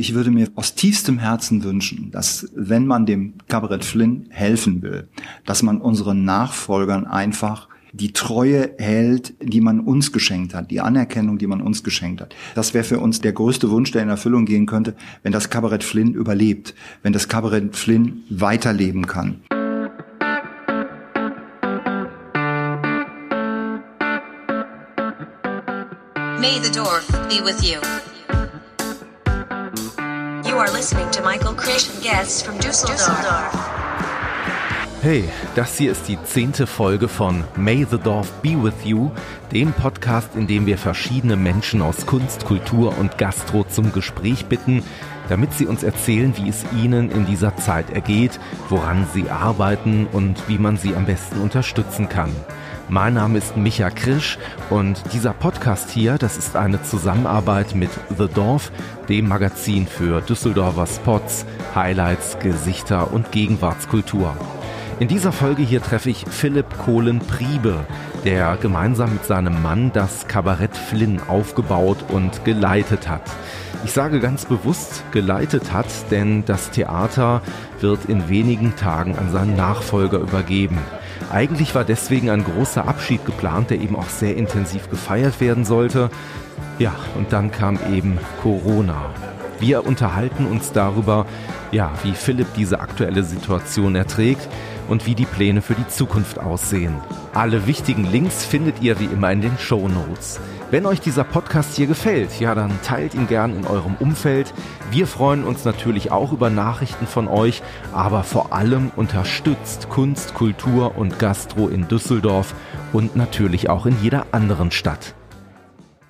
Ich würde mir aus tiefstem Herzen wünschen, dass wenn man dem Kabarett Flynn helfen will, dass man unseren Nachfolgern einfach die Treue hält, die man uns geschenkt hat, die Anerkennung, die man uns geschenkt hat. Das wäre für uns der größte Wunsch, der in Erfüllung gehen könnte, wenn das Kabarett Flynn überlebt, wenn das Kabarett Flynn weiterleben kann. May the Dorf be with you. Are listening to Michael and guests from Düsseldorf. Hey, das hier ist die zehnte Folge von May the Dorf Be With You, dem Podcast, in dem wir verschiedene Menschen aus Kunst, Kultur und Gastro zum Gespräch bitten, damit sie uns erzählen, wie es ihnen in dieser Zeit ergeht, woran sie arbeiten und wie man sie am besten unterstützen kann. Mein Name ist Micha Krisch und dieser Podcast hier, das ist eine Zusammenarbeit mit The Dorf, dem Magazin für Düsseldorfer Spots, Highlights, Gesichter und Gegenwartskultur. In dieser Folge hier treffe ich Philipp Kohlen-Priebe, der gemeinsam mit seinem Mann das Kabarett Flynn aufgebaut und geleitet hat. Ich sage ganz bewusst geleitet hat, denn das Theater wird in wenigen Tagen an seinen Nachfolger übergeben. Eigentlich war deswegen ein großer Abschied geplant, der eben auch sehr intensiv gefeiert werden sollte. Ja, und dann kam eben Corona. Wir unterhalten uns darüber, ja, wie Philipp diese aktuelle Situation erträgt und wie die Pläne für die Zukunft aussehen. Alle wichtigen Links findet ihr wie immer in den Show Notes. Wenn euch dieser Podcast hier gefällt, ja, dann teilt ihn gern in eurem Umfeld. Wir freuen uns natürlich auch über Nachrichten von euch, aber vor allem unterstützt Kunst, Kultur und Gastro in Düsseldorf und natürlich auch in jeder anderen Stadt.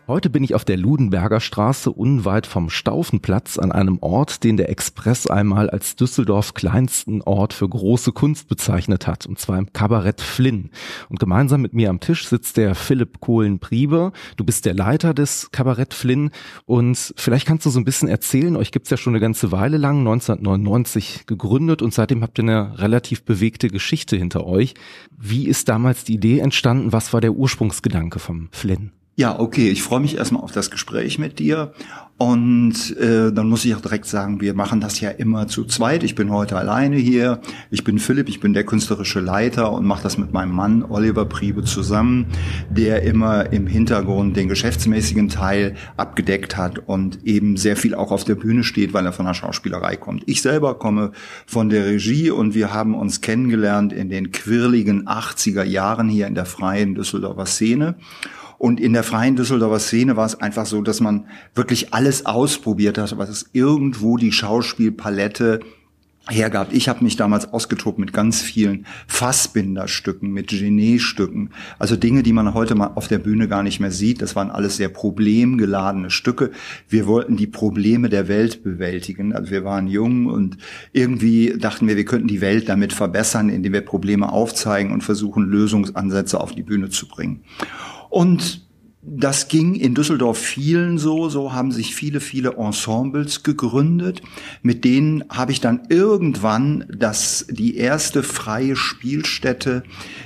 Heute bin ich auf der Ludenberger Straße unweit vom Staufenplatz an einem Ort, den der Express einmal als Düsseldorf kleinsten Ort für große Kunst bezeichnet hat, und zwar im Kabarett Flynn. Und gemeinsam mit mir am Tisch sitzt der Philipp Kohlen-Priebe. Du bist der Leiter des Kabarett Flynn und vielleicht kannst du so ein bisschen erzählen, euch gibt's ja schon eine ganze Weile lang, 1999 gegründet und seitdem habt ihr eine relativ bewegte Geschichte hinter euch. Wie ist damals die Idee entstanden? Was war der Ursprungsgedanke vom Flynn? Ja, okay. Ich freue mich erstmal auf das Gespräch mit dir. Und äh, dann muss ich auch direkt sagen, wir machen das ja immer zu zweit. Ich bin heute alleine hier. Ich bin Philipp, ich bin der künstlerische Leiter und mache das mit meinem Mann Oliver Priebe zusammen, der immer im Hintergrund den geschäftsmäßigen Teil abgedeckt hat und eben sehr viel auch auf der Bühne steht, weil er von der Schauspielerei kommt. Ich selber komme von der Regie und wir haben uns kennengelernt in den quirligen 80er Jahren hier in der freien Düsseldorfer Szene. Und in der freien Düsseldorfer Szene war es einfach so, dass man wirklich alles ausprobiert hat, was es irgendwo die Schauspielpalette hergab. Ich habe mich damals ausgetobt mit ganz vielen Fassbinderstücken, mit Genet-Stücken. Also Dinge, die man heute mal auf der Bühne gar nicht mehr sieht. Das waren alles sehr problemgeladene Stücke. Wir wollten die Probleme der Welt bewältigen. Also wir waren jung und irgendwie dachten wir, wir könnten die Welt damit verbessern, indem wir Probleme aufzeigen und versuchen, Lösungsansätze auf die Bühne zu bringen. Und das ging in Düsseldorf vielen so, so haben sich viele, viele Ensembles gegründet. Mit denen habe ich dann irgendwann das, die erste freie Spielstätte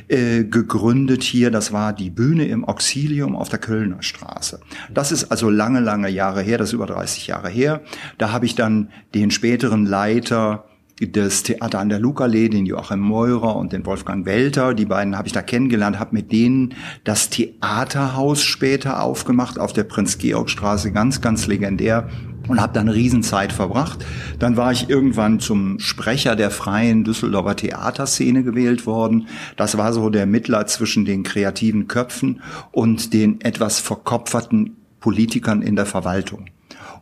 äh, gegründet hier. Das war die Bühne im Auxilium auf der Kölner Straße. Das ist also lange, lange Jahre her, das ist über 30 Jahre her. Da habe ich dann den späteren Leiter das Theater an der Luca-Allee, den Joachim Meurer und den Wolfgang Welter. Die beiden habe ich da kennengelernt, habe mit denen das Theaterhaus später aufgemacht auf der Prinz-Georg-Straße, ganz, ganz legendär und habe da eine Riesenzeit verbracht. Dann war ich irgendwann zum Sprecher der freien Düsseldorfer Theaterszene gewählt worden. Das war so der Mittler zwischen den kreativen Köpfen und den etwas verkopferten Politikern in der Verwaltung.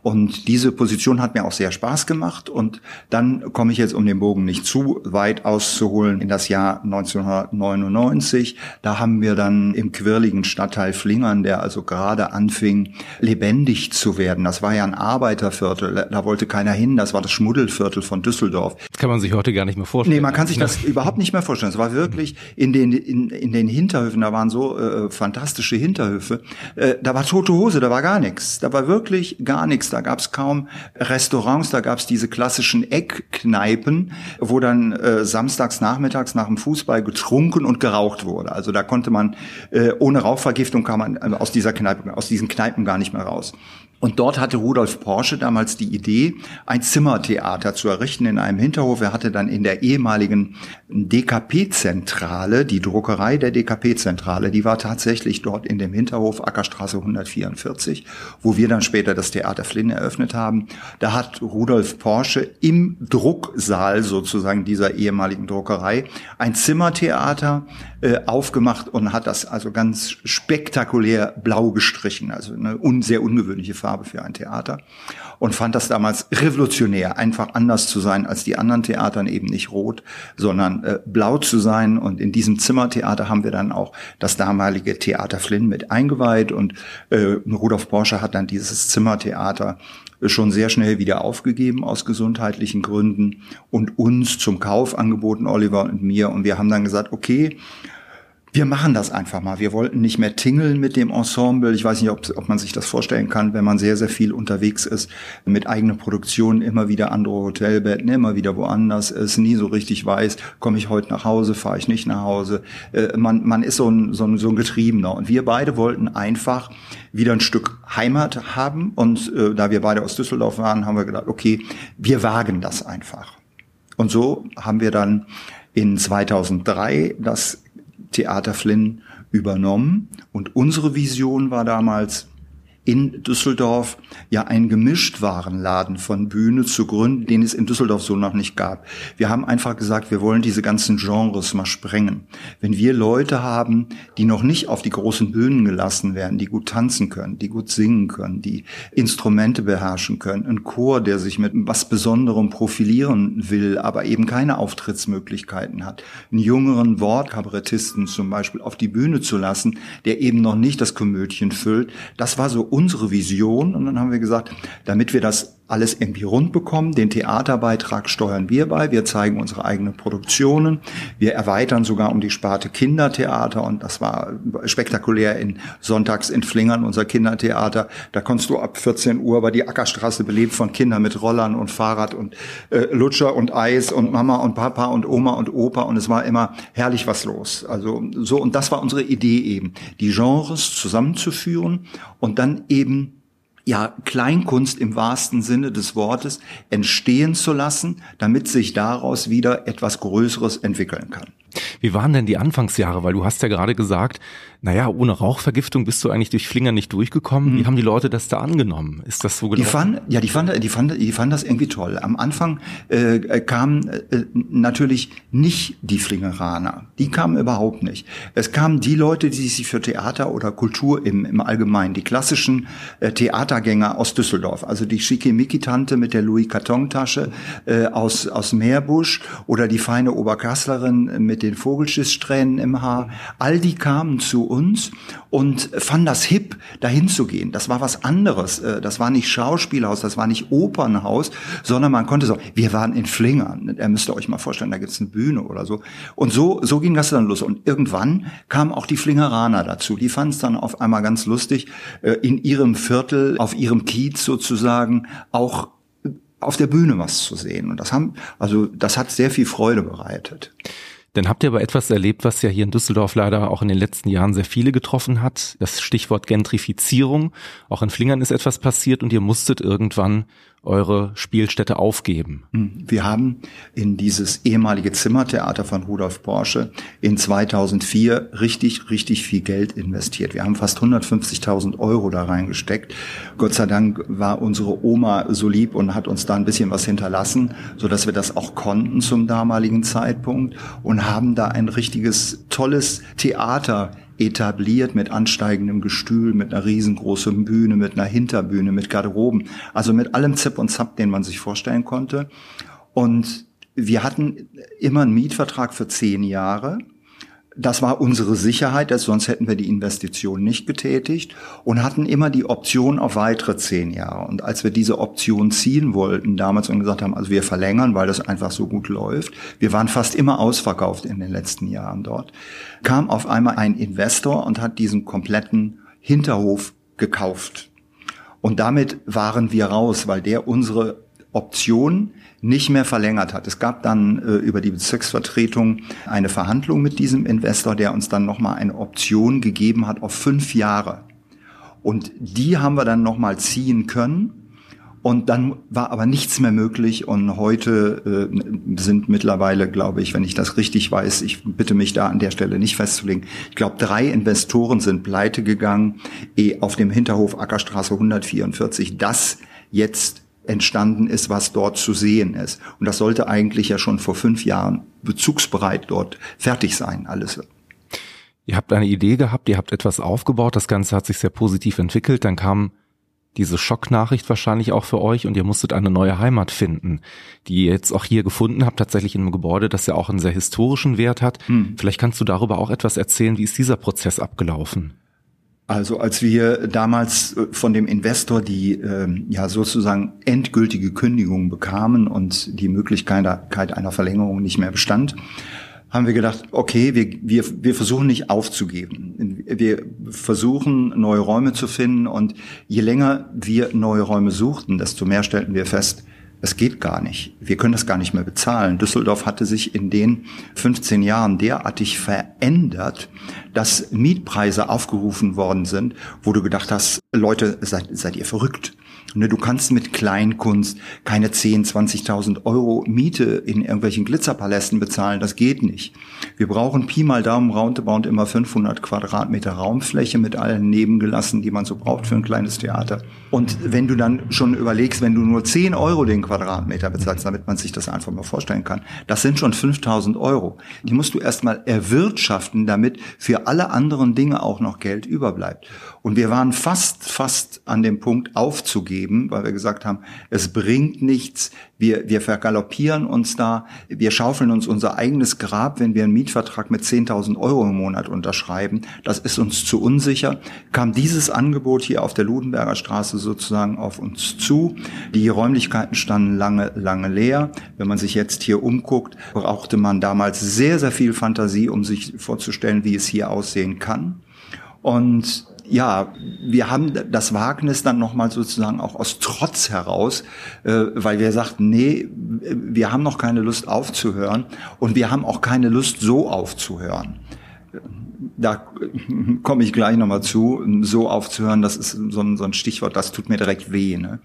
Und diese Position hat mir auch sehr Spaß gemacht. Und dann komme ich jetzt, um den Bogen nicht zu weit auszuholen, in das Jahr 1999. Da haben wir dann im quirligen Stadtteil Flingern, der also gerade anfing, lebendig zu werden. Das war ja ein Arbeiterviertel. Da wollte keiner hin. Das war das Schmuddelviertel von Düsseldorf. Kann man sich heute gar nicht mehr vorstellen. Nee, man kann sich das überhaupt nicht mehr vorstellen. Es war wirklich in den, in, in den Hinterhöfen, da waren so äh, fantastische Hinterhöfe. Äh, da war tote Hose, da war gar nichts. Da war wirklich gar nichts da gab es kaum Restaurants, da gab es diese klassischen Eckkneipen, wo dann äh, samstags nachmittags nach dem Fußball getrunken und geraucht wurde. Also da konnte man äh, ohne Rauchvergiftung kam man äh, aus dieser Kneipe, aus diesen Kneipen gar nicht mehr raus. Und dort hatte Rudolf Porsche damals die Idee, ein Zimmertheater zu errichten in einem Hinterhof. Er hatte dann in der ehemaligen DKP-Zentrale, die Druckerei der DKP-Zentrale, die war tatsächlich dort in dem Hinterhof Ackerstraße 144, wo wir dann später das Theater Flynn eröffnet haben. Da hat Rudolf Porsche im Drucksaal sozusagen dieser ehemaligen Druckerei ein Zimmertheater äh, aufgemacht und hat das also ganz spektakulär blau gestrichen, also eine un sehr ungewöhnliche Farbe für ein Theater und fand das damals revolutionär, einfach anders zu sein als die anderen Theatern, eben nicht rot, sondern äh, blau zu sein. Und in diesem Zimmertheater haben wir dann auch das damalige Theater Flynn mit eingeweiht und äh, Rudolf Porsche hat dann dieses Zimmertheater schon sehr schnell wieder aufgegeben aus gesundheitlichen Gründen und uns zum Kauf angeboten, Oliver und mir. Und wir haben dann gesagt, okay, wir machen das einfach mal. Wir wollten nicht mehr tingeln mit dem Ensemble. Ich weiß nicht, ob, ob man sich das vorstellen kann, wenn man sehr, sehr viel unterwegs ist, mit eigener Produktion, immer wieder andere Hotelbetten, immer wieder woanders ist, nie so richtig weiß, komme ich heute nach Hause, fahre ich nicht nach Hause. Äh, man, man ist so ein, so, ein, so ein Getriebener. Und wir beide wollten einfach wieder ein Stück Heimat haben. Und äh, da wir beide aus Düsseldorf waren, haben wir gedacht, okay, wir wagen das einfach. Und so haben wir dann in 2003 das Theater Flynn übernommen. Und unsere Vision war damals, in Düsseldorf ja einen Gemischtwarenladen von Bühne zu gründen, den es in Düsseldorf so noch nicht gab. Wir haben einfach gesagt, wir wollen diese ganzen Genres mal sprengen. Wenn wir Leute haben, die noch nicht auf die großen Bühnen gelassen werden, die gut tanzen können, die gut singen können, die Instrumente beherrschen können, ein Chor, der sich mit was Besonderem profilieren will, aber eben keine Auftrittsmöglichkeiten hat, einen jüngeren Wortkabarettisten zum Beispiel auf die Bühne zu lassen, der eben noch nicht das Komödien füllt, das war so unsere Vision. Und dann haben wir gesagt, damit wir das alles irgendwie rund bekommen, den Theaterbeitrag steuern wir bei. Wir zeigen unsere eigenen Produktionen. Wir erweitern sogar um die Sparte Kindertheater. Und das war spektakulär in Sonntags in Flingern, unser Kindertheater. Da konntest du ab 14 Uhr bei die Ackerstraße belebt von Kindern mit Rollern und Fahrrad und äh, Lutscher und Eis und Mama und Papa und Oma und Opa. Und es war immer herrlich was los. Also so, und das war unsere Idee eben, die Genres zusammenzuführen und dann eben ja, Kleinkunst im wahrsten Sinne des Wortes entstehen zu lassen, damit sich daraus wieder etwas Größeres entwickeln kann. Wie waren denn die Anfangsjahre? Weil du hast ja gerade gesagt, naja, ohne Rauchvergiftung bist du eigentlich durch Flinger nicht durchgekommen. Mhm. Wie haben die Leute das da angenommen? Ist das so gelaufen? Die fanden, ja, die fanden, die fanden, die fanden das irgendwie toll. Am Anfang äh, kamen äh, natürlich nicht die Flingeraner. Die kamen überhaupt nicht. Es kamen die Leute, die sich für Theater oder Kultur im, im Allgemeinen, die klassischen äh, Theatergänger aus Düsseldorf, also die Schickimicki-Tante mit der Louis-Carton-Tasche äh, aus, aus Meerbusch oder die feine Oberkasslerin mit den Vogelschisssträhnen im Haar. All die kamen zu uns und fanden das hip, dahin zu gehen. Das war was anderes. Äh, das war nicht Schauspielhaus, das war nicht Opernhaus, sondern man konnte so, wir waren in Flingern. Er müsste euch mal vorstellen, da gibt's eine Bühne oder so. Und so, so ging das dann los. Und irgendwann kamen auch die Flingeraner dazu. Die fanden es dann auf einmal ganz lustig, äh, in ihrem Viertel, auf ihrem Kiez sozusagen auch auf der Bühne was zu sehen. Und das haben, also das hat sehr viel Freude bereitet. Dann habt ihr aber etwas erlebt, was ja hier in Düsseldorf leider auch in den letzten Jahren sehr viele getroffen hat. Das Stichwort Gentrifizierung. Auch in Flingern ist etwas passiert und ihr musstet irgendwann eure Spielstätte aufgeben? Hm. Wir haben in dieses ehemalige Zimmertheater von Rudolf Porsche in 2004 richtig, richtig viel Geld investiert. Wir haben fast 150.000 Euro da reingesteckt. Gott sei Dank war unsere Oma so lieb und hat uns da ein bisschen was hinterlassen, so dass wir das auch konnten zum damaligen Zeitpunkt und haben da ein richtiges, tolles Theater etabliert mit ansteigendem Gestühl, mit einer riesengroßen Bühne, mit einer Hinterbühne, mit Garderoben, also mit allem Zip und Zap, den man sich vorstellen konnte. Und wir hatten immer einen Mietvertrag für zehn Jahre das war unsere Sicherheit, sonst hätten wir die Investition nicht getätigt und hatten immer die Option auf weitere zehn Jahre. Und als wir diese Option ziehen wollten damals und gesagt haben, also wir verlängern, weil das einfach so gut läuft, wir waren fast immer ausverkauft in den letzten Jahren dort, kam auf einmal ein Investor und hat diesen kompletten Hinterhof gekauft. Und damit waren wir raus, weil der unsere Option nicht mehr verlängert hat. Es gab dann äh, über die Bezirksvertretung eine Verhandlung mit diesem Investor, der uns dann nochmal eine Option gegeben hat auf fünf Jahre. Und die haben wir dann nochmal ziehen können. Und dann war aber nichts mehr möglich. Und heute äh, sind mittlerweile, glaube ich, wenn ich das richtig weiß, ich bitte mich da an der Stelle nicht festzulegen, ich glaube, drei Investoren sind pleite gegangen eh auf dem Hinterhof Ackerstraße 144. Das jetzt entstanden ist, was dort zu sehen ist. Und das sollte eigentlich ja schon vor fünf Jahren bezugsbereit dort fertig sein, alles. Ihr habt eine Idee gehabt, ihr habt etwas aufgebaut, das Ganze hat sich sehr positiv entwickelt, dann kam diese Schocknachricht wahrscheinlich auch für euch und ihr musstet eine neue Heimat finden, die ihr jetzt auch hier gefunden habt, tatsächlich in einem Gebäude, das ja auch einen sehr historischen Wert hat. Hm. Vielleicht kannst du darüber auch etwas erzählen, wie ist dieser Prozess abgelaufen? Also als wir damals äh, von dem Investor die äh, ja sozusagen endgültige Kündigung bekamen und die Möglichkeit einer Verlängerung nicht mehr bestand, haben wir gedacht, okay, wir, wir, wir versuchen nicht aufzugeben. Wir versuchen neue Räume zu finden und je länger wir neue Räume suchten, desto mehr stellten wir fest, es geht gar nicht. Wir können das gar nicht mehr bezahlen. Düsseldorf hatte sich in den 15 Jahren derartig verändert, dass Mietpreise aufgerufen worden sind, wo du gedacht hast, Leute, seid, seid ihr verrückt? Ne, du kannst mit Kleinkunst keine 10, 20.000 Euro Miete in irgendwelchen Glitzerpalästen bezahlen. Das geht nicht. Wir brauchen Pi mal Daumen roundabout immer 500 Quadratmeter Raumfläche mit allen Nebengelassen, die man so braucht für ein kleines Theater. Und wenn du dann schon überlegst, wenn du nur 10 Euro den Quadratmeter bezahlst, damit man sich das einfach mal vorstellen kann, das sind schon 5000 Euro. Die musst du erstmal erwirtschaften, damit für alle anderen Dinge auch noch Geld überbleibt. Und wir waren fast, fast an dem Punkt aufzugeben, weil wir gesagt haben, es bringt nichts, wir, wir vergaloppieren uns da, wir schaufeln uns unser eigenes Grab, wenn wir einen Mietvertrag mit 10.000 Euro im Monat unterschreiben. Das ist uns zu unsicher. Kam dieses Angebot hier auf der Ludenberger Straße sozusagen auf uns zu. Die Räumlichkeiten standen lange, lange leer. Wenn man sich jetzt hier umguckt, brauchte man damals sehr, sehr viel Fantasie, um sich vorzustellen, wie es hier aussehen kann. Und ja, wir haben das Wagnis dann nochmal sozusagen auch aus Trotz heraus, äh, weil wir sagten, nee, wir haben noch keine Lust aufzuhören und wir haben auch keine Lust so aufzuhören. Da komme ich gleich nochmal zu, so aufzuhören, das ist so ein, so ein Stichwort, das tut mir direkt weh. Ne?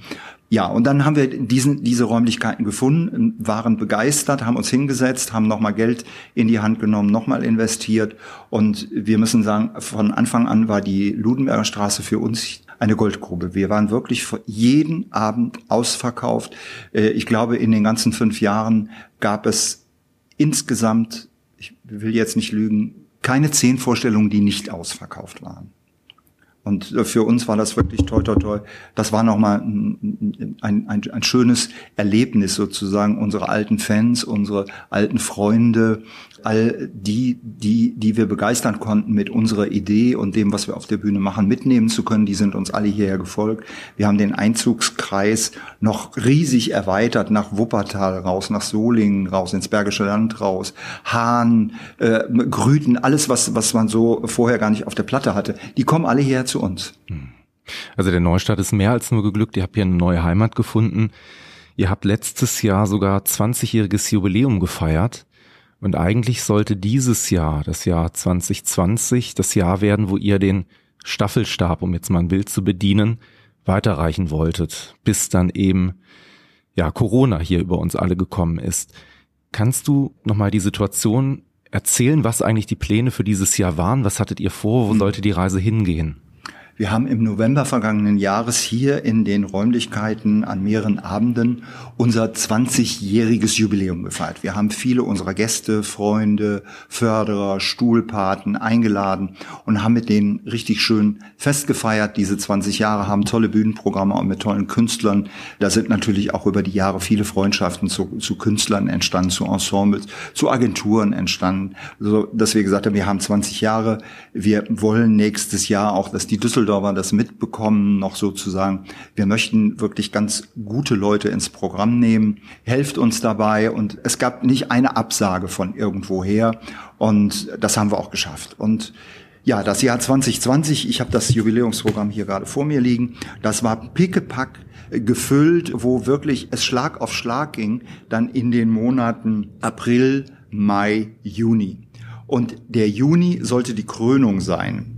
Ja, und dann haben wir diesen, diese Räumlichkeiten gefunden, waren begeistert, haben uns hingesetzt, haben nochmal Geld in die Hand genommen, nochmal investiert. Und wir müssen sagen, von Anfang an war die Ludenberger Straße für uns eine Goldgrube. Wir waren wirklich jeden Abend ausverkauft. Äh, ich glaube, in den ganzen fünf Jahren gab es insgesamt, ich will jetzt nicht lügen, keine zehn Vorstellungen, die nicht ausverkauft waren. Und für uns war das wirklich toll, toll, toll. Das war nochmal ein, ein, ein, schönes Erlebnis sozusagen, unsere alten Fans, unsere alten Freunde, all die, die, die wir begeistern konnten mit unserer Idee und dem, was wir auf der Bühne machen, mitnehmen zu können. Die sind uns alle hierher gefolgt. Wir haben den Einzugskreis noch riesig erweitert nach Wuppertal raus, nach Solingen raus, ins Bergische Land raus, Hahn, äh, Grüten, alles, was, was man so vorher gar nicht auf der Platte hatte. Die kommen alle hierher zu uns. Hm. Also der Neustart ist mehr als nur geglückt. Ihr habt hier eine neue Heimat gefunden. Ihr habt letztes Jahr sogar 20-jähriges Jubiläum gefeiert. Und eigentlich sollte dieses Jahr, das Jahr 2020, das Jahr werden, wo ihr den Staffelstab, um jetzt mal ein Bild zu bedienen, weiterreichen wolltet, bis dann eben ja Corona hier über uns alle gekommen ist. Kannst du nochmal die Situation erzählen, was eigentlich die Pläne für dieses Jahr waren? Was hattet ihr vor? Wo hm. sollte die Reise hingehen? Wir haben im November vergangenen Jahres hier in den Räumlichkeiten an mehreren Abenden unser 20-jähriges Jubiläum gefeiert. Wir haben viele unserer Gäste, Freunde, Förderer, Stuhlpaten eingeladen und haben mit denen richtig schön festgefeiert. Diese 20 Jahre haben tolle Bühnenprogramme und mit tollen Künstlern. Da sind natürlich auch über die Jahre viele Freundschaften zu, zu Künstlern entstanden, zu Ensembles, zu Agenturen entstanden, so dass wir gesagt haben, wir haben 20 Jahre. Wir wollen nächstes Jahr auch, dass die Düsseldorf Düsseldorfer das mitbekommen, noch sozusagen, wir möchten wirklich ganz gute Leute ins Programm nehmen, helft uns dabei und es gab nicht eine Absage von irgendwoher und das haben wir auch geschafft. Und ja, das Jahr 2020, ich habe das Jubiläumsprogramm hier gerade vor mir liegen, das war pickepack gefüllt, wo wirklich es Schlag auf Schlag ging, dann in den Monaten April, Mai, Juni. Und der Juni sollte die Krönung sein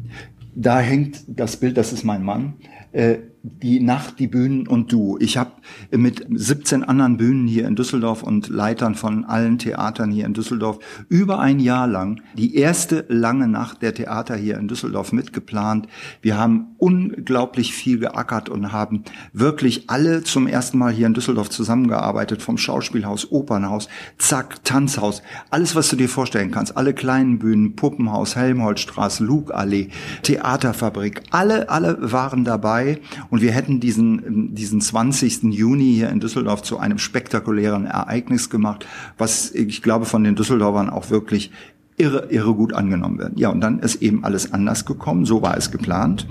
da hängt das Bild, das ist mein Mann. Äh, die Nacht, die Bühnen und du. Ich habe mit 17 anderen Bühnen hier in Düsseldorf und Leitern von allen Theatern hier in Düsseldorf über ein Jahr lang die erste lange Nacht der Theater hier in Düsseldorf mitgeplant. Wir haben unglaublich viel geackert und haben wirklich alle zum ersten Mal hier in Düsseldorf zusammengearbeitet, vom Schauspielhaus, Opernhaus, Zack, Tanzhaus, alles, was du dir vorstellen kannst, alle kleinen Bühnen, Puppenhaus, Helmholtzstraße, Lugallee, Theaterfabrik, alle, alle waren dabei und wir hätten diesen, diesen 20. Juni hier in Düsseldorf zu einem spektakulären Ereignis gemacht, was ich glaube von den Düsseldorfern auch wirklich irre, irre gut angenommen wird. Ja, und dann ist eben alles anders gekommen, so war es geplant.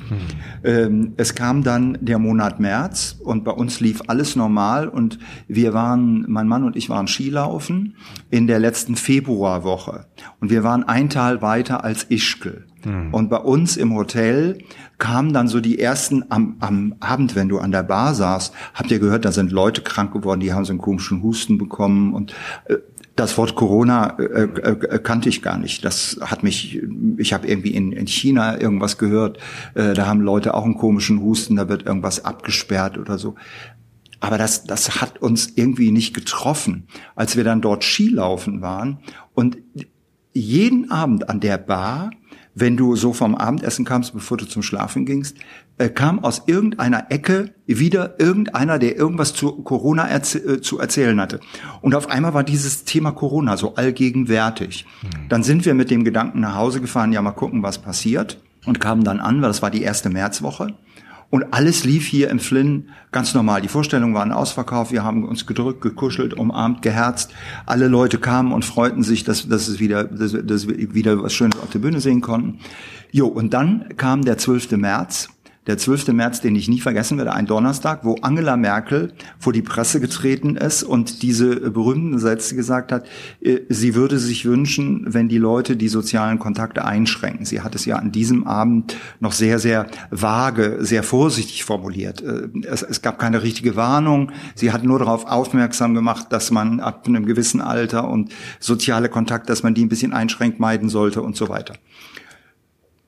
Mhm. Es kam dann der Monat März und bei uns lief alles normal und wir waren, mein Mann und ich waren Skilaufen in der letzten Februarwoche und wir waren ein Tal weiter als Ischgl. Mhm. Und bei uns im Hotel kamen dann so die ersten am, am Abend, wenn du an der Bar saßt, habt ihr gehört, da sind Leute krank geworden, die haben so einen komischen Husten bekommen und äh, das Wort Corona äh, äh, äh, kannte ich gar nicht. Das hat mich, ich habe irgendwie in, in China irgendwas gehört, äh, da haben Leute auch einen komischen Husten, da wird irgendwas abgesperrt oder so. Aber das, das hat uns irgendwie nicht getroffen, als wir dann dort Skilaufen waren und jeden Abend an der Bar wenn du so vom Abendessen kamst, bevor du zum Schlafen gingst, äh, kam aus irgendeiner Ecke wieder irgendeiner, der irgendwas zu Corona erzäh äh, zu erzählen hatte. Und auf einmal war dieses Thema Corona so allgegenwärtig. Mhm. Dann sind wir mit dem Gedanken nach Hause gefahren, ja mal gucken, was passiert. Und kamen dann an, weil das war die erste Märzwoche. Und alles lief hier im Flynn ganz normal. Die Vorstellungen waren ausverkauft. Wir haben uns gedrückt, gekuschelt, umarmt, geherzt. Alle Leute kamen und freuten sich, dass, dass es wieder, dass, dass wir wieder was Schönes auf der Bühne sehen konnten. Jo, und dann kam der 12. März der 12. März, den ich nie vergessen werde, ein Donnerstag, wo Angela Merkel vor die Presse getreten ist und diese berühmten Sätze gesagt hat, äh, sie würde sich wünschen, wenn die Leute die sozialen Kontakte einschränken. Sie hat es ja an diesem Abend noch sehr, sehr vage, sehr vorsichtig formuliert. Äh, es, es gab keine richtige Warnung. Sie hat nur darauf aufmerksam gemacht, dass man ab einem gewissen Alter und soziale Kontakte, dass man die ein bisschen einschränkt, meiden sollte und so weiter.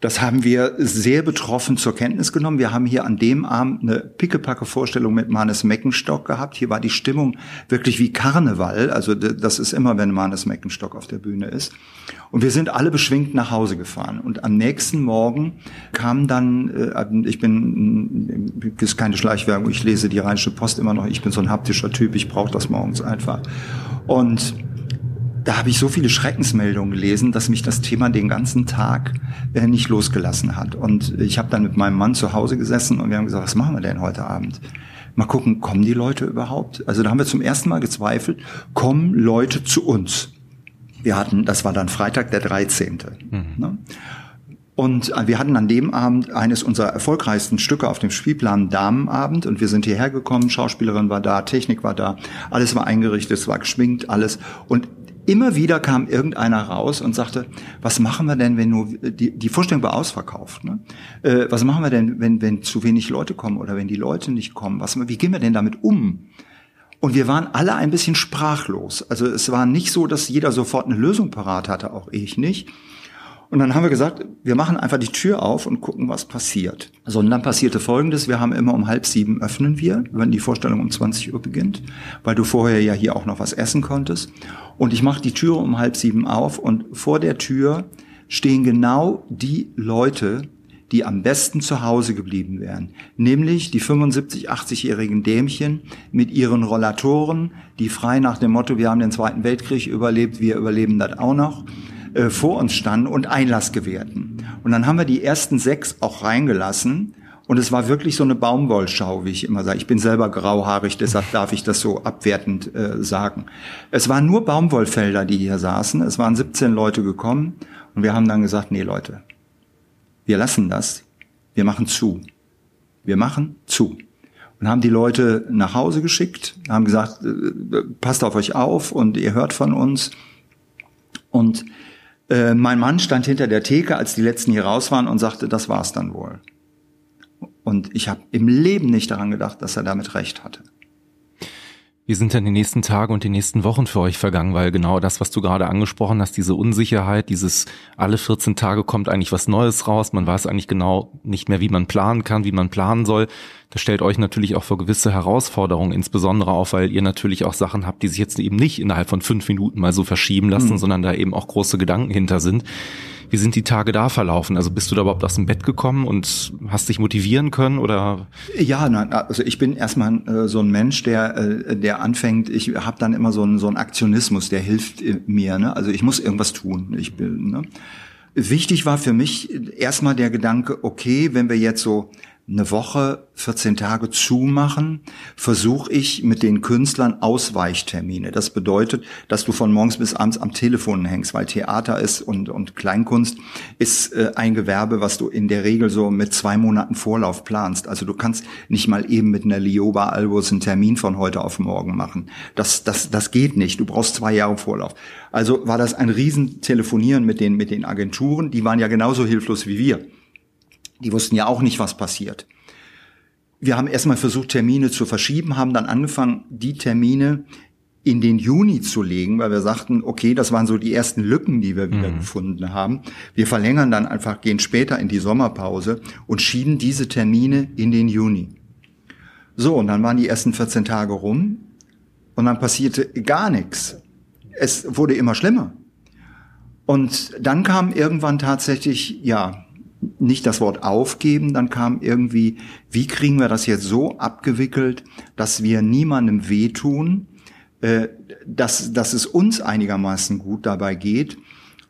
Das haben wir sehr betroffen zur Kenntnis genommen. Wir haben hier an dem Abend eine pickepacke Vorstellung mit Manes Meckenstock gehabt. Hier war die Stimmung wirklich wie Karneval. Also das ist immer, wenn Manes Meckenstock auf der Bühne ist. Und wir sind alle beschwingt nach Hause gefahren. Und am nächsten Morgen kam dann, äh, ich bin, ist keine Schleichwerbung, ich lese die Rheinische Post immer noch. Ich bin so ein haptischer Typ, ich brauche das morgens einfach. Und da habe ich so viele Schreckensmeldungen gelesen, dass mich das Thema den ganzen Tag äh, nicht losgelassen hat. Und ich habe dann mit meinem Mann zu Hause gesessen und wir haben gesagt, was machen wir denn heute Abend? Mal gucken, kommen die Leute überhaupt? Also da haben wir zum ersten Mal gezweifelt, kommen Leute zu uns? Wir hatten, das war dann Freitag der 13. Mhm. Ne? Und äh, wir hatten an dem Abend eines unserer erfolgreichsten Stücke auf dem Spielplan Damenabend und wir sind hierher gekommen, Schauspielerin war da, Technik war da, alles war eingerichtet, es war geschminkt, alles. Und immer wieder kam irgendeiner raus und sagte, was machen wir denn, wenn nur, die, die Vorstellung war ausverkauft, ne? Äh, was machen wir denn, wenn, wenn zu wenig Leute kommen oder wenn die Leute nicht kommen? Was, wie gehen wir denn damit um? Und wir waren alle ein bisschen sprachlos. Also es war nicht so, dass jeder sofort eine Lösung parat hatte, auch ich nicht. Und dann haben wir gesagt, wir machen einfach die Tür auf und gucken, was passiert. So, und dann passierte Folgendes. Wir haben immer um halb sieben öffnen wir, wenn die Vorstellung um 20 Uhr beginnt, weil du vorher ja hier auch noch was essen konntest. Und ich mache die Tür um halb sieben auf und vor der Tür stehen genau die Leute, die am besten zu Hause geblieben wären, nämlich die 75, 80-jährigen Dämchen mit ihren Rollatoren, die frei nach dem Motto, wir haben den Zweiten Weltkrieg überlebt, wir überleben das auch noch, äh, vor uns standen und Einlass gewährten. Und dann haben wir die ersten sechs auch reingelassen. Und es war wirklich so eine Baumwollschau, wie ich immer sage. Ich bin selber grauhaarig, deshalb darf ich das so abwertend äh, sagen. Es waren nur Baumwollfelder, die hier saßen. Es waren 17 Leute gekommen. Und wir haben dann gesagt, nee Leute, wir lassen das. Wir machen zu. Wir machen zu. Und haben die Leute nach Hause geschickt, haben gesagt, äh, passt auf euch auf und ihr hört von uns. Und äh, mein Mann stand hinter der Theke, als die letzten hier raus waren und sagte, das war's dann wohl. Und ich habe im Leben nicht daran gedacht, dass er damit recht hatte. Wie sind denn die nächsten Tage und die nächsten Wochen für euch vergangen? Weil genau das, was du gerade angesprochen hast, diese Unsicherheit, dieses alle 14 Tage kommt eigentlich was Neues raus, man weiß eigentlich genau nicht mehr, wie man planen kann, wie man planen soll. Das stellt euch natürlich auch vor gewisse Herausforderungen, insbesondere auch, weil ihr natürlich auch Sachen habt, die sich jetzt eben nicht innerhalb von fünf Minuten mal so verschieben lassen, mhm. sondern da eben auch große Gedanken hinter sind. Wie sind die Tage da verlaufen? Also bist du da überhaupt aus dem Bett gekommen und hast dich motivieren können oder? Ja, nein, also ich bin erstmal äh, so ein Mensch, der äh, der anfängt. Ich habe dann immer so einen so einen Aktionismus, der hilft äh, mir. Ne? Also ich muss irgendwas tun. Ich bin. Ne? Wichtig war für mich erstmal der Gedanke, okay, wenn wir jetzt so eine Woche, 14 Tage zumachen, versuche ich mit den Künstlern Ausweichtermine. Das bedeutet, dass du von morgens bis abends am Telefon hängst, weil Theater ist und, und Kleinkunst ist äh, ein Gewerbe, was du in der Regel so mit zwei Monaten Vorlauf planst. Also du kannst nicht mal eben mit einer Lioba Albus einen Termin von heute auf morgen machen. Das, das, das geht nicht. Du brauchst zwei Jahre Vorlauf. Also war das ein riesen Telefonieren mit den, mit den Agenturen. Die waren ja genauso hilflos wie wir. Die wussten ja auch nicht, was passiert. Wir haben erstmal versucht, Termine zu verschieben, haben dann angefangen, die Termine in den Juni zu legen, weil wir sagten, okay, das waren so die ersten Lücken, die wir wieder mhm. gefunden haben. Wir verlängern dann einfach, gehen später in die Sommerpause und schieben diese Termine in den Juni. So, und dann waren die ersten 14 Tage rum und dann passierte gar nichts. Es wurde immer schlimmer. Und dann kam irgendwann tatsächlich, ja, nicht das Wort aufgeben, dann kam irgendwie, wie kriegen wir das jetzt so abgewickelt, dass wir niemandem wehtun, äh, dass, dass es uns einigermaßen gut dabei geht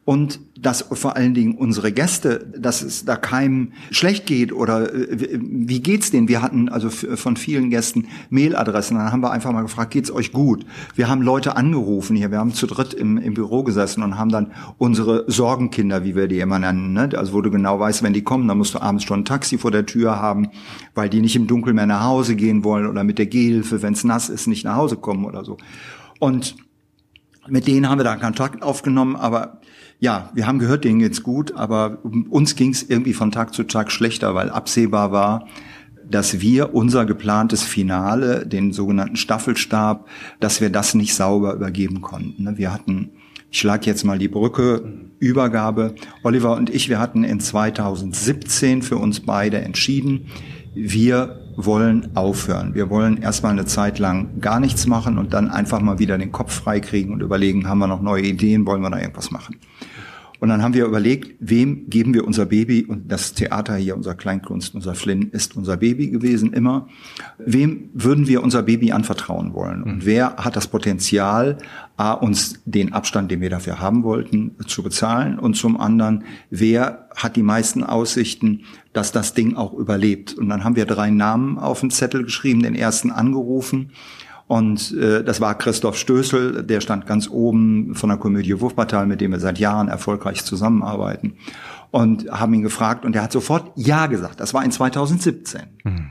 und dass vor allen Dingen unsere Gäste, dass es da keinem schlecht geht oder äh, wie geht's denen? Wir hatten also von vielen Gästen Mailadressen, dann haben wir einfach mal gefragt, geht's euch gut? Wir haben Leute angerufen hier, wir haben zu dritt im, im Büro gesessen und haben dann unsere Sorgenkinder, wie wir die immer nennen, ne? also wo du genau weißt, wenn die kommen, dann musst du abends schon ein Taxi vor der Tür haben, weil die nicht im Dunkeln mehr nach Hause gehen wollen oder mit der Gehhilfe, wenn's nass ist, nicht nach Hause kommen oder so. Und mit denen haben wir da Kontakt aufgenommen, aber ja, wir haben gehört, denen geht's gut, aber uns ging's irgendwie von Tag zu Tag schlechter, weil absehbar war, dass wir unser geplantes Finale, den sogenannten Staffelstab, dass wir das nicht sauber übergeben konnten. Ne? Wir hatten, ich schlag jetzt mal die Brücke, Übergabe. Oliver und ich, wir hatten in 2017 für uns beide entschieden, wir wollen aufhören. Wir wollen erstmal eine Zeit lang gar nichts machen und dann einfach mal wieder den Kopf freikriegen und überlegen, haben wir noch neue Ideen, wollen wir da irgendwas machen. Und dann haben wir überlegt, wem geben wir unser Baby? Und das Theater hier, unser Kleinkunst, unser Flynn ist unser Baby gewesen immer. Wem würden wir unser Baby anvertrauen wollen? Und mhm. wer hat das Potenzial, A, uns den Abstand, den wir dafür haben wollten, zu bezahlen? Und zum anderen, wer hat die meisten Aussichten, dass das Ding auch überlebt? Und dann haben wir drei Namen auf den Zettel geschrieben, den ersten angerufen und äh, das war Christoph Stößel, der stand ganz oben von der Komödie Wurfpartei, mit dem wir seit Jahren erfolgreich zusammenarbeiten. Und haben ihn gefragt und er hat sofort Ja gesagt. Das war in 2017. Mhm.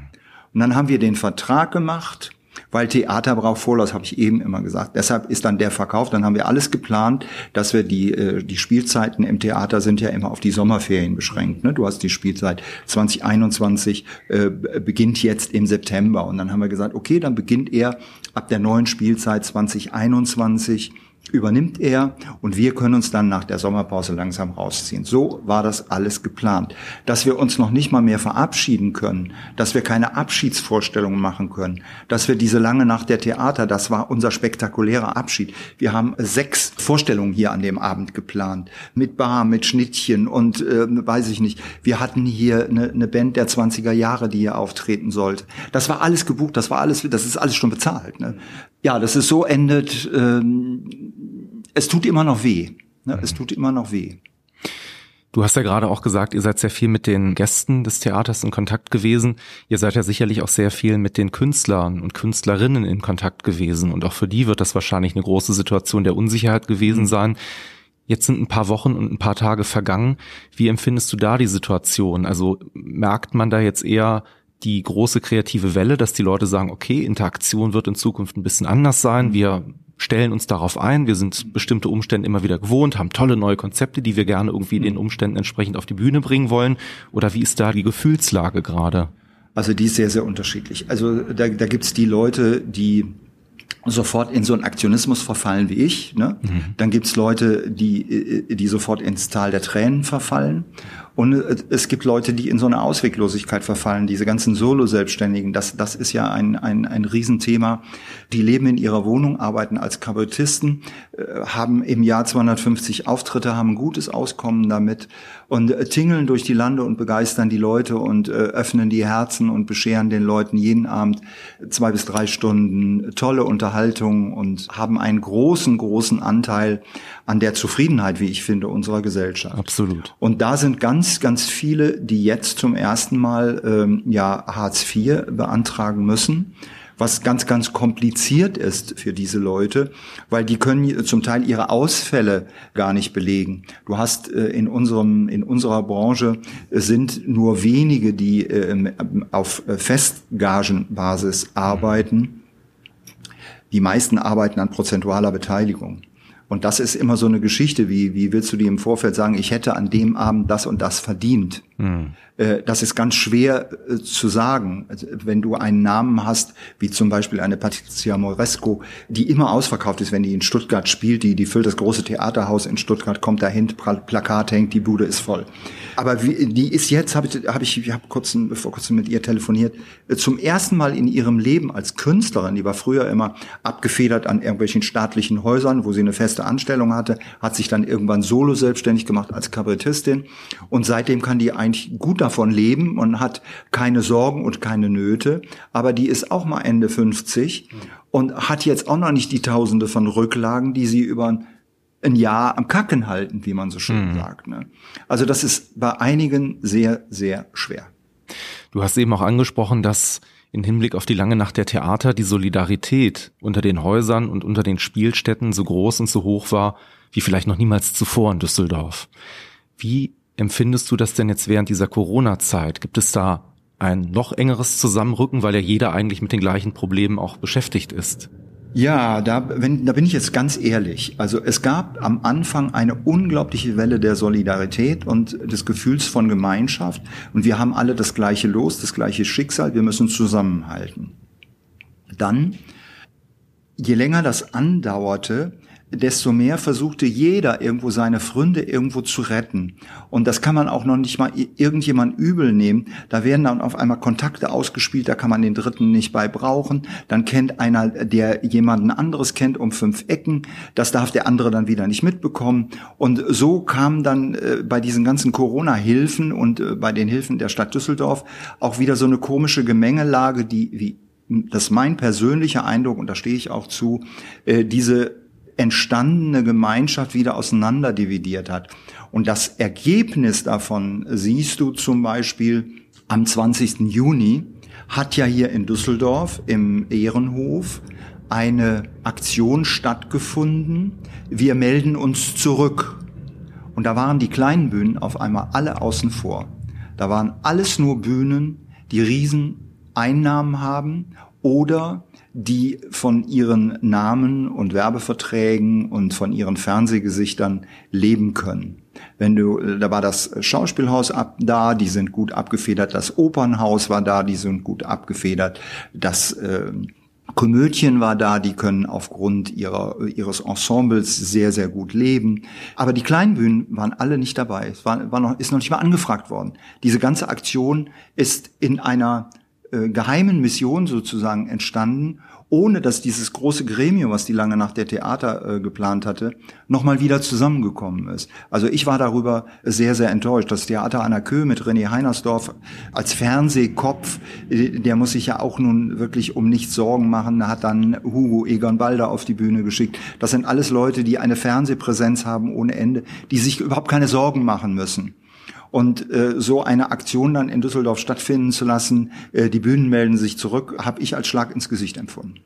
Und dann haben wir den Vertrag gemacht weil Theater braucht Vorlauf, habe ich eben immer gesagt. Deshalb ist dann der Verkauf. Dann haben wir alles geplant, dass wir die äh, die Spielzeiten im Theater sind ja immer auf die Sommerferien beschränkt. Ne? Du hast die Spielzeit 2021 äh, beginnt jetzt im September und dann haben wir gesagt, okay, dann beginnt er ab der neuen Spielzeit 2021 übernimmt er und wir können uns dann nach der Sommerpause langsam rausziehen. So war das alles geplant. Dass wir uns noch nicht mal mehr verabschieden können, dass wir keine Abschiedsvorstellungen machen können, dass wir diese lange Nacht der Theater, das war unser spektakulärer Abschied. Wir haben sechs Vorstellungen hier an dem Abend geplant, mit Bar, mit Schnittchen und äh, weiß ich nicht. Wir hatten hier eine, eine Band der 20er Jahre, die hier auftreten sollte. Das war alles gebucht, das war alles, das ist alles schon bezahlt. Ne? Ja, das ist so endet. Ähm, es tut immer noch weh. Ne? Es tut immer noch weh. Du hast ja gerade auch gesagt, ihr seid sehr viel mit den Gästen des Theaters in Kontakt gewesen. Ihr seid ja sicherlich auch sehr viel mit den Künstlern und Künstlerinnen in Kontakt gewesen. Und auch für die wird das wahrscheinlich eine große Situation der Unsicherheit gewesen mhm. sein. Jetzt sind ein paar Wochen und ein paar Tage vergangen. Wie empfindest du da die Situation? Also merkt man da jetzt eher die große kreative Welle, dass die Leute sagen, okay, Interaktion wird in Zukunft ein bisschen anders sein. Mhm. Wir stellen uns darauf ein, wir sind bestimmte Umstände immer wieder gewohnt, haben tolle neue Konzepte, die wir gerne irgendwie den Umständen entsprechend auf die Bühne bringen wollen? Oder wie ist da die Gefühlslage gerade? Also die ist sehr, sehr unterschiedlich. Also da, da gibt's die Leute, die sofort in so einen Aktionismus verfallen wie ich. Ne? Mhm. Dann gibt's Leute, die, die sofort ins Tal der Tränen verfallen. Und es gibt Leute, die in so eine Ausweglosigkeit verfallen. Diese ganzen Solo-Selbstständigen, das, das ist ja ein, ein, ein Riesenthema. Die leben in ihrer Wohnung, arbeiten als Kabarettisten, äh, haben im Jahr 250 Auftritte, haben ein gutes Auskommen damit und äh, tingeln durch die Lande und begeistern die Leute und äh, öffnen die Herzen und bescheren den Leuten jeden Abend zwei bis drei Stunden tolle Unterhaltung und haben einen großen, großen Anteil an der Zufriedenheit, wie ich finde, unserer Gesellschaft. Absolut. Und da sind ganz, ganz viele, die jetzt zum ersten Mal ähm, ja Hartz IV beantragen müssen was ganz, ganz kompliziert ist für diese Leute, weil die können zum Teil ihre Ausfälle gar nicht belegen. Du hast äh, in unserem, in unserer Branche sind nur wenige, die äh, auf Festgagenbasis arbeiten. Die meisten arbeiten an prozentualer Beteiligung. Und das ist immer so eine Geschichte, wie, wie willst du dir im Vorfeld sagen, ich hätte an dem Abend das und das verdient? Äh, das ist ganz schwer äh, zu sagen. Also, wenn du einen Namen hast, wie zum Beispiel eine Patricia Moresco, die immer ausverkauft ist, wenn die in Stuttgart spielt, die, die füllt das große Theaterhaus in Stuttgart, kommt dahin, Plakat hängt, die Bude ist voll. Aber wie, die ist jetzt, habe ich, hab ich, ich habe kurz, vor kurzem mit ihr telefoniert, äh, zum ersten Mal in ihrem Leben als Künstlerin, die war früher immer abgefedert an irgendwelchen staatlichen Häusern, wo sie eine feste Anstellung hatte, hat sich dann irgendwann solo selbstständig gemacht als Kabarettistin und seitdem kann die eigentlich gut davon leben und hat keine Sorgen und keine Nöte, aber die ist auch mal Ende 50 und hat jetzt auch noch nicht die Tausende von Rücklagen, die sie über ein Jahr am Kacken halten, wie man so schön mhm. sagt. Ne? Also das ist bei einigen sehr, sehr schwer. Du hast eben auch angesprochen, dass in Hinblick auf die lange Nacht der Theater die Solidarität unter den Häusern und unter den Spielstätten so groß und so hoch war, wie vielleicht noch niemals zuvor in Düsseldorf. Wie empfindest du das denn jetzt während dieser Corona-Zeit? Gibt es da ein noch engeres Zusammenrücken, weil ja jeder eigentlich mit den gleichen Problemen auch beschäftigt ist? Ja, da, wenn, da bin ich jetzt ganz ehrlich. Also es gab am Anfang eine unglaubliche Welle der Solidarität und des Gefühls von Gemeinschaft. Und wir haben alle das gleiche Los, das gleiche Schicksal. Wir müssen zusammenhalten. Dann, je länger das andauerte, desto mehr versuchte jeder irgendwo seine Freunde irgendwo zu retten. Und das kann man auch noch nicht mal irgendjemand übel nehmen. Da werden dann auf einmal Kontakte ausgespielt, da kann man den Dritten nicht bei brauchen. Dann kennt einer, der jemanden anderes kennt, um fünf Ecken. Das darf der andere dann wieder nicht mitbekommen. Und so kam dann äh, bei diesen ganzen Corona-Hilfen und äh, bei den Hilfen der Stadt Düsseldorf auch wieder so eine komische Gemengelage, die, wie das ist mein persönlicher Eindruck, und da stehe ich auch zu, äh, diese entstandene Gemeinschaft wieder auseinanderdividiert hat. Und das Ergebnis davon siehst du zum Beispiel am 20. Juni hat ja hier in Düsseldorf im Ehrenhof eine Aktion stattgefunden. Wir melden uns zurück. Und da waren die kleinen Bühnen auf einmal alle außen vor. Da waren alles nur Bühnen, die riesen Einnahmen haben oder die von ihren Namen und Werbeverträgen und von ihren Fernsehgesichtern leben können. Wenn du, da war das Schauspielhaus ab, da, die sind gut abgefedert, das Opernhaus war da, die sind gut abgefedert, das äh, Komödien war da, die können aufgrund ihrer, ihres Ensembles sehr, sehr gut leben. Aber die Kleinbühnen waren alle nicht dabei. Es war, war noch, ist noch nicht mal angefragt worden. Diese ganze Aktion ist in einer äh, geheimen Mission sozusagen entstanden, ohne dass dieses große Gremium, was die lange nach der Theater äh, geplant hatte, nochmal wieder zusammengekommen ist. Also ich war darüber sehr, sehr enttäuscht. Das Theater an der mit René Heinersdorf als Fernsehkopf, äh, der muss sich ja auch nun wirklich um nichts Sorgen machen. Hat dann Hugo Egon Balder auf die Bühne geschickt. Das sind alles Leute, die eine Fernsehpräsenz haben ohne Ende, die sich überhaupt keine Sorgen machen müssen. Und äh, so eine Aktion dann in Düsseldorf stattfinden zu lassen, äh, die Bühnen melden sich zurück, habe ich als Schlag ins Gesicht empfunden.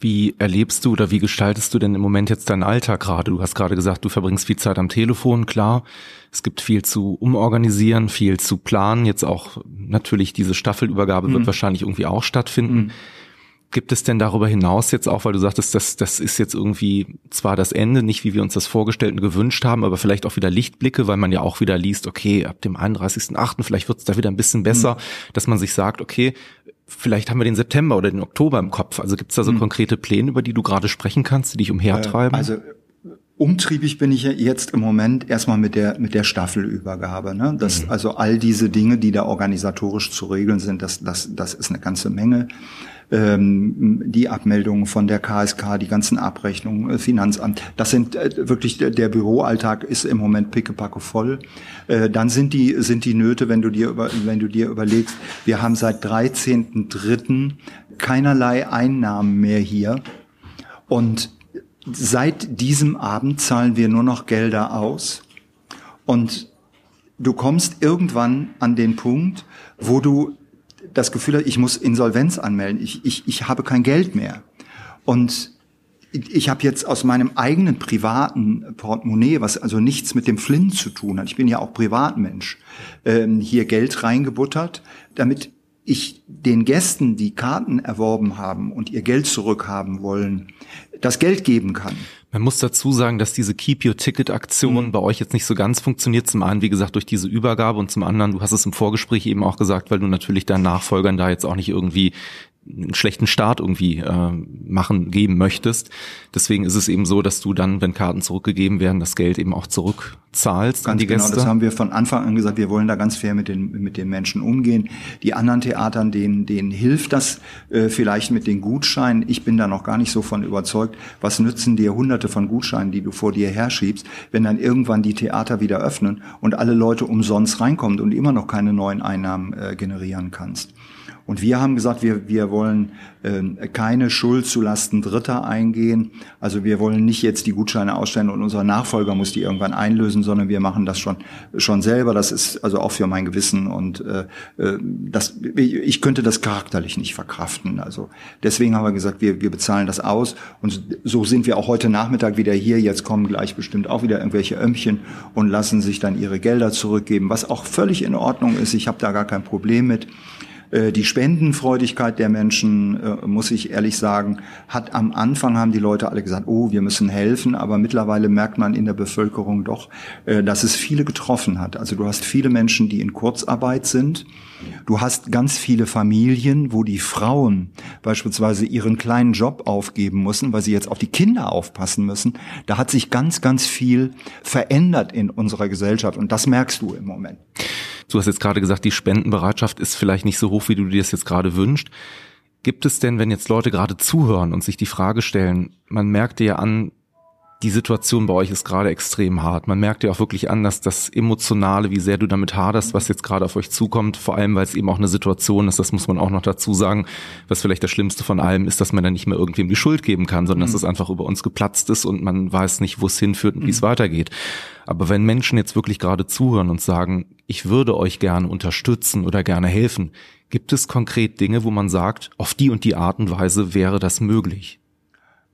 Wie erlebst du oder wie gestaltest du denn im Moment jetzt deinen Alltag gerade? Du hast gerade gesagt, du verbringst viel Zeit am Telefon, klar. Es gibt viel zu umorganisieren, viel zu planen. Jetzt auch natürlich diese Staffelübergabe mhm. wird wahrscheinlich irgendwie auch stattfinden. Mhm. Gibt es denn darüber hinaus jetzt auch, weil du sagtest, das, das ist jetzt irgendwie zwar das Ende, nicht wie wir uns das vorgestellt und gewünscht haben, aber vielleicht auch wieder Lichtblicke, weil man ja auch wieder liest, okay, ab dem 31.8. vielleicht wird es da wieder ein bisschen besser, mhm. dass man sich sagt, okay, Vielleicht haben wir den September oder den Oktober im Kopf. Also gibt es da so hm. konkrete Pläne, über die du gerade sprechen kannst, die dich umhertreiben? Also Umtriebig bin ich jetzt im Moment erstmal mit der mit der Staffelübergabe. Ne? Das, mhm. Also all diese Dinge, die da organisatorisch zu regeln sind, das, das, das ist eine ganze Menge. Ähm, die Abmeldungen von der KSK, die ganzen Abrechnungen, äh, Finanzamt, das sind äh, wirklich der, Büroalltag ist im Moment pickepacke voll. Äh, dann sind die sind die Nöte, wenn du dir über, wenn du dir überlegst, wir haben seit 13.3. keinerlei Einnahmen mehr hier und seit diesem Abend zahlen wir nur noch Gelder aus und du kommst irgendwann an den Punkt, wo du das Gefühl hast, ich muss Insolvenz anmelden, ich, ich, ich habe kein Geld mehr. Und ich habe jetzt aus meinem eigenen privaten Portemonnaie, was also nichts mit dem Flynn zu tun hat, ich bin ja auch Privatmensch, ähm, hier Geld reingebuttert, damit ich den Gästen, die Karten erworben haben und ihr Geld zurückhaben wollen, das Geld geben kann. Man muss dazu sagen, dass diese Keep Your Ticket Aktion mhm. bei euch jetzt nicht so ganz funktioniert. Zum einen, wie gesagt, durch diese Übergabe und zum anderen, du hast es im Vorgespräch eben auch gesagt, weil du natürlich deinen Nachfolgern da jetzt auch nicht irgendwie einen schlechten Start irgendwie äh, machen geben möchtest. Deswegen ist es eben so, dass du dann, wenn Karten zurückgegeben werden, das Geld eben auch zurückzahlst ganz an die genau, Gäste. Das haben wir von Anfang an gesagt. Wir wollen da ganz fair mit den mit den Menschen umgehen. Die anderen Theatern, denen denen hilft das äh, vielleicht mit den Gutscheinen. Ich bin da noch gar nicht so von überzeugt. Was nützen dir Hunderte von Gutscheinen, die du vor dir herschiebst, wenn dann irgendwann die Theater wieder öffnen und alle Leute umsonst reinkommen und immer noch keine neuen Einnahmen äh, generieren kannst? Und wir haben gesagt, wir, wir wollen äh, keine Schuld zulasten Dritter eingehen. Also wir wollen nicht jetzt die Gutscheine ausstellen und unser Nachfolger muss die irgendwann einlösen, sondern wir machen das schon, schon selber. Das ist also auch für mein Gewissen und äh, äh das, ich könnte das charakterlich nicht verkraften. Also deswegen haben wir gesagt, wir, wir bezahlen das aus und so sind wir auch heute Nachmittag wieder hier. Jetzt kommen gleich bestimmt auch wieder irgendwelche Ömmchen und lassen sich dann ihre Gelder zurückgeben, was auch völlig in Ordnung ist. Ich habe da gar kein Problem mit. Äh, die Spendenfreudigkeit der Menschen, äh, muss ich ehrlich sagen, hat am Anfang haben die Leute alle gesagt, oh, wir müssen helfen, aber mittlerweile merkt man in der Bevölkerung doch, äh, dass es viele getroffen hat. Also du hast viele Menschen, die in Kurzarbeit sind. Du hast ganz viele Familien, wo die Frauen beispielsweise ihren kleinen Job aufgeben müssen, weil sie jetzt auf die Kinder aufpassen müssen. Da hat sich ganz, ganz viel verändert in unserer Gesellschaft und das merkst du im Moment. Du hast jetzt gerade gesagt, die Spendenbereitschaft ist vielleicht nicht so hoch, wie du dir das jetzt gerade wünschst. Gibt es denn, wenn jetzt Leute gerade zuhören und sich die Frage stellen, man merkt ja an, die Situation bei euch ist gerade extrem hart. Man merkt ja auch wirklich an, dass das Emotionale, wie sehr du damit haderst, was jetzt gerade auf euch zukommt, vor allem, weil es eben auch eine Situation ist, das muss man auch noch dazu sagen, was vielleicht das Schlimmste von allem ist, dass man da nicht mehr irgendwem die Schuld geben kann, sondern mhm. dass es einfach über uns geplatzt ist und man weiß nicht, wo es hinführt und mhm. wie es mhm. weitergeht. Aber wenn Menschen jetzt wirklich gerade zuhören und sagen, ich würde euch gerne unterstützen oder gerne helfen, gibt es konkret Dinge, wo man sagt, auf die und die Art und Weise wäre das möglich?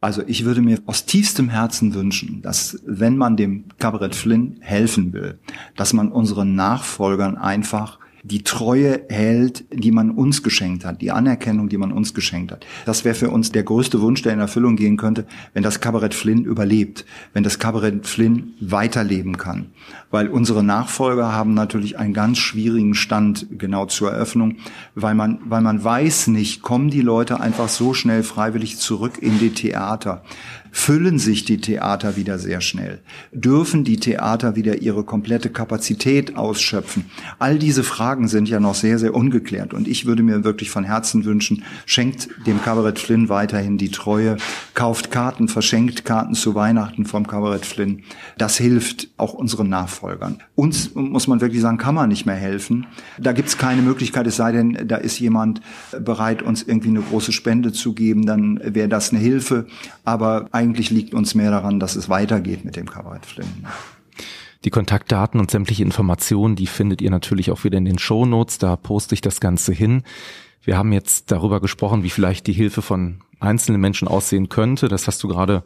Also ich würde mir aus tiefstem Herzen wünschen, dass wenn man dem Kabarett Flynn helfen will, dass man unseren Nachfolgern einfach die Treue hält, die man uns geschenkt hat, die Anerkennung, die man uns geschenkt hat. Das wäre für uns der größte Wunsch, der in Erfüllung gehen könnte, wenn das Kabarett Flynn überlebt, wenn das Kabarett Flynn weiterleben kann. Weil unsere Nachfolger haben natürlich einen ganz schwierigen Stand genau zur Eröffnung, weil man, weil man weiß nicht, kommen die Leute einfach so schnell freiwillig zurück in die Theater füllen sich die Theater wieder sehr schnell? Dürfen die Theater wieder ihre komplette Kapazität ausschöpfen? All diese Fragen sind ja noch sehr, sehr ungeklärt. Und ich würde mir wirklich von Herzen wünschen, schenkt dem Kabarett Flynn weiterhin die Treue, kauft Karten, verschenkt Karten zu Weihnachten vom Kabarett Flynn. Das hilft auch unseren Nachfolgern. Uns, muss man wirklich sagen, kann man nicht mehr helfen. Da gibt's keine Möglichkeit, es sei denn, da ist jemand bereit, uns irgendwie eine große Spende zu geben, dann wäre das eine Hilfe. Aber eigentlich liegt uns mehr daran, dass es weitergeht mit dem Kabarett Flynn. Die Kontaktdaten und sämtliche Informationen, die findet ihr natürlich auch wieder in den Show Notes. Da poste ich das Ganze hin. Wir haben jetzt darüber gesprochen, wie vielleicht die Hilfe von einzelnen Menschen aussehen könnte. Das hast du gerade,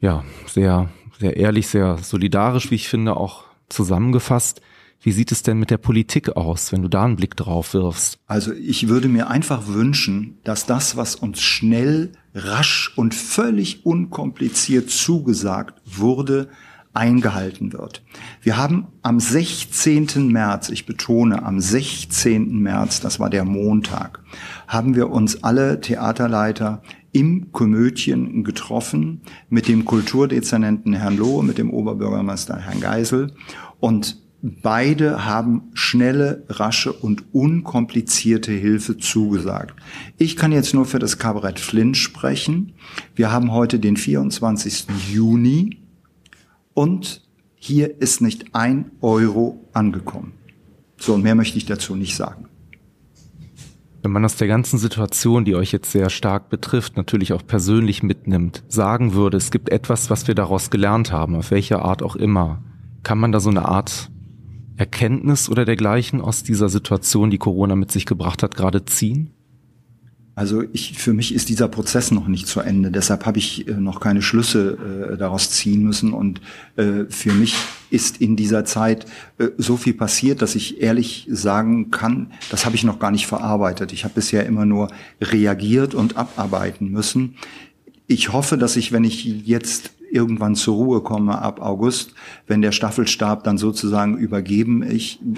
ja, sehr, sehr ehrlich, sehr solidarisch, wie ich finde, auch zusammengefasst. Wie sieht es denn mit der Politik aus, wenn du da einen Blick drauf wirfst? Also ich würde mir einfach wünschen, dass das, was uns schnell, rasch und völlig unkompliziert zugesagt wurde, eingehalten wird. Wir haben am 16. März, ich betone am 16. März, das war der Montag, haben wir uns alle Theaterleiter im Komödien getroffen mit dem Kulturdezernenten Herrn Lohe, mit dem Oberbürgermeister Herrn Geisel und Beide haben schnelle, rasche und unkomplizierte Hilfe zugesagt. Ich kann jetzt nur für das Kabarett Flynn sprechen. Wir haben heute den 24. Juni und hier ist nicht ein Euro angekommen. So, und mehr möchte ich dazu nicht sagen. Wenn man aus der ganzen Situation, die euch jetzt sehr stark betrifft, natürlich auch persönlich mitnimmt, sagen würde, es gibt etwas, was wir daraus gelernt haben, auf welche Art auch immer, kann man da so eine Art Erkenntnis oder dergleichen aus dieser Situation, die Corona mit sich gebracht hat, gerade ziehen? Also ich, für mich ist dieser Prozess noch nicht zu Ende. Deshalb habe ich äh, noch keine Schlüsse äh, daraus ziehen müssen. Und äh, für mich ist in dieser Zeit äh, so viel passiert, dass ich ehrlich sagen kann, das habe ich noch gar nicht verarbeitet. Ich habe bisher immer nur reagiert und abarbeiten müssen. Ich hoffe, dass ich, wenn ich jetzt irgendwann zur Ruhe komme ab August, wenn der Staffelstab dann sozusagen übergeben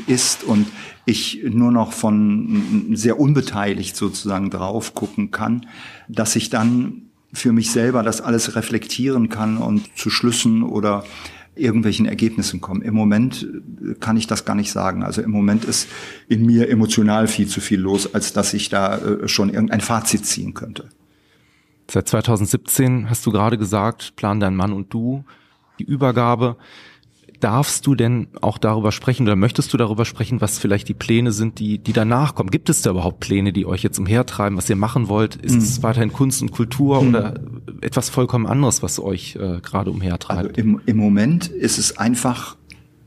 ist und ich nur noch von sehr unbeteiligt sozusagen drauf gucken kann, dass ich dann für mich selber das alles reflektieren kann und zu Schlüssen oder irgendwelchen Ergebnissen kommen. Im Moment kann ich das gar nicht sagen. Also im Moment ist in mir emotional viel zu viel los, als dass ich da äh, schon irgendein Fazit ziehen könnte. Seit 2017 hast du gerade gesagt, plan dein Mann und du die Übergabe. Darfst du denn auch darüber sprechen oder möchtest du darüber sprechen, was vielleicht die Pläne sind, die, die danach kommen? Gibt es da überhaupt Pläne, die euch jetzt umhertreiben, was ihr machen wollt? Ist mhm. es weiterhin Kunst und Kultur mhm. oder etwas vollkommen anderes, was euch äh, gerade umhertreibt? Also im, Im Moment ist es einfach,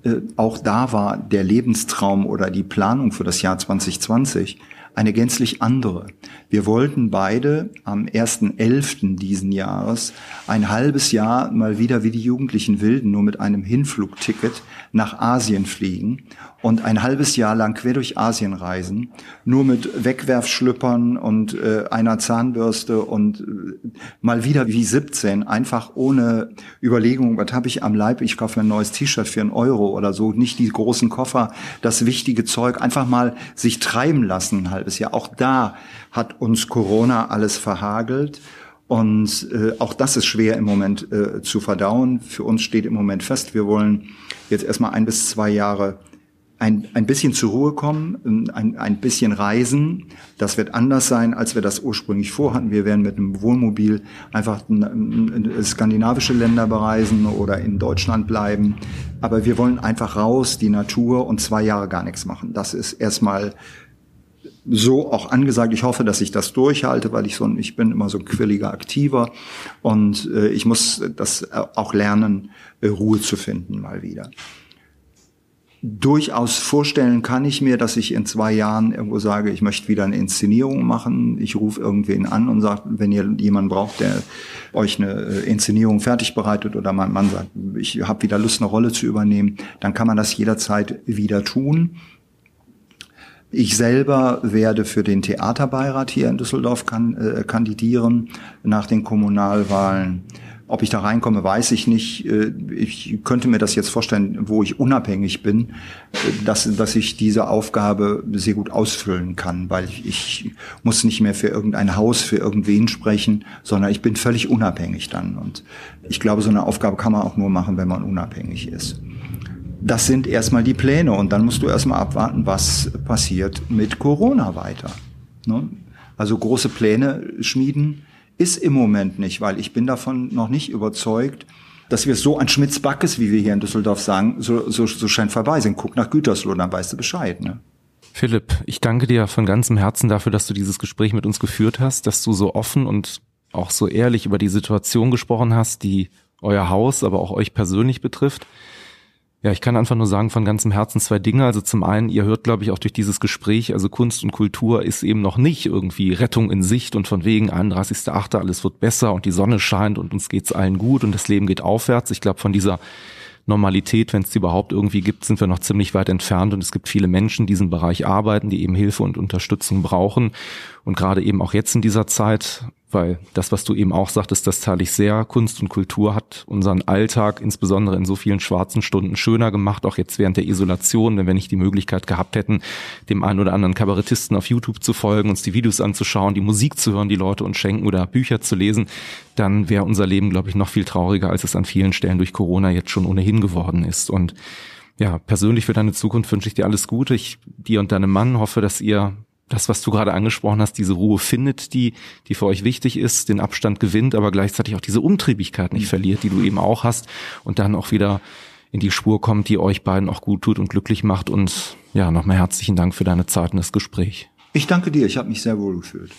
äh, auch da war der Lebenstraum oder die Planung für das Jahr 2020 eine gänzlich andere. Wir wollten beide am 1.11. diesen Jahres ein halbes Jahr mal wieder wie die jugendlichen Wilden nur mit einem Hinflugticket nach Asien fliegen und ein halbes Jahr lang quer durch Asien reisen, nur mit Wegwerfschlüppern und äh, einer Zahnbürste und äh, mal wieder wie 17, einfach ohne Überlegung, was habe ich am Leib, ich kaufe ein neues T-Shirt für einen Euro oder so, nicht die großen Koffer, das wichtige Zeug, einfach mal sich treiben lassen halbes Jahr. Auch da hat uns Corona alles verhagelt. Und äh, auch das ist schwer im Moment äh, zu verdauen. Für uns steht im Moment fest, wir wollen jetzt erstmal ein bis zwei Jahre ein, ein bisschen zur Ruhe kommen, ein, ein bisschen reisen. Das wird anders sein, als wir das ursprünglich vorhatten. Wir werden mit einem Wohnmobil einfach skandinavische Länder bereisen oder in Deutschland bleiben. Aber wir wollen einfach raus, die Natur und zwei Jahre gar nichts machen. Das ist erstmal so auch angesagt. Ich hoffe, dass ich das durchhalte, weil ich so ich bin immer so ein quirliger Aktiver und äh, ich muss das auch lernen, äh, Ruhe zu finden mal wieder durchaus vorstellen kann ich mir, dass ich in zwei Jahren irgendwo sage, ich möchte wieder eine Inszenierung machen. Ich rufe irgendwen an und sage, wenn ihr jemanden braucht, der euch eine äh, Inszenierung fertig bereitet oder mein Mann sagt, ich habe wieder Lust, eine Rolle zu übernehmen, dann kann man das jederzeit wieder tun. Ich selber werde für den Theaterbeirat hier in Düsseldorf kan äh, kandidieren nach den Kommunalwahlen. Ob ich da reinkomme, weiß ich nicht. Äh, ich könnte mir das jetzt vorstellen, wo ich unabhängig bin, äh, dass, dass ich diese Aufgabe sehr gut ausfüllen kann, weil ich muss nicht mehr für irgendein Haus, für irgendwen sprechen, sondern ich bin völlig unabhängig dann. Und ich glaube, so eine Aufgabe kann man auch nur machen, wenn man unabhängig ist. Das sind erstmal die Pläne und dann musst du erstmal abwarten, was passiert mit Corona weiter. Ne? Also große Pläne schmieden ist im Moment nicht, weil ich bin davon noch nicht überzeugt, dass wir so an Schmitz-Backes, wie wir hier in Düsseldorf sagen, so, so, so scheint vorbei sind. Guck nach Gütersloh, dann weißt du Bescheid. Ne? Philipp, ich danke dir von ganzem Herzen dafür, dass du dieses Gespräch mit uns geführt hast, dass du so offen und auch so ehrlich über die Situation gesprochen hast, die euer Haus, aber auch euch persönlich betrifft. Ja, ich kann einfach nur sagen von ganzem Herzen zwei Dinge. Also zum einen, ihr hört, glaube ich, auch durch dieses Gespräch, also Kunst und Kultur ist eben noch nicht irgendwie Rettung in Sicht und von wegen 31.8. alles wird besser und die Sonne scheint und uns geht's allen gut und das Leben geht aufwärts. Ich glaube, von dieser Normalität, wenn es die überhaupt irgendwie gibt, sind wir noch ziemlich weit entfernt und es gibt viele Menschen, die in diesem Bereich arbeiten, die eben Hilfe und Unterstützung brauchen. Und gerade eben auch jetzt in dieser Zeit, weil das, was du eben auch sagtest, das teile ich sehr. Kunst und Kultur hat unseren Alltag, insbesondere in so vielen schwarzen Stunden, schöner gemacht, auch jetzt während der Isolation, wenn wir nicht die Möglichkeit gehabt hätten, dem einen oder anderen Kabarettisten auf YouTube zu folgen, uns die Videos anzuschauen, die Musik zu hören, die Leute uns schenken oder Bücher zu lesen, dann wäre unser Leben, glaube ich, noch viel trauriger, als es an vielen Stellen durch Corona jetzt schon ohnehin geworden ist. Und ja, persönlich für deine Zukunft wünsche ich dir alles Gute. Ich dir und deinem Mann hoffe, dass ihr das, was du gerade angesprochen hast, diese Ruhe findet, die, die für euch wichtig ist, den Abstand gewinnt, aber gleichzeitig auch diese Umtriebigkeit nicht mhm. verliert, die du eben auch hast und dann auch wieder in die Spur kommt, die euch beiden auch gut tut und glücklich macht. Und ja, nochmal herzlichen Dank für deine Zeit und das Gespräch. Ich danke dir, ich habe mich sehr wohl gefühlt.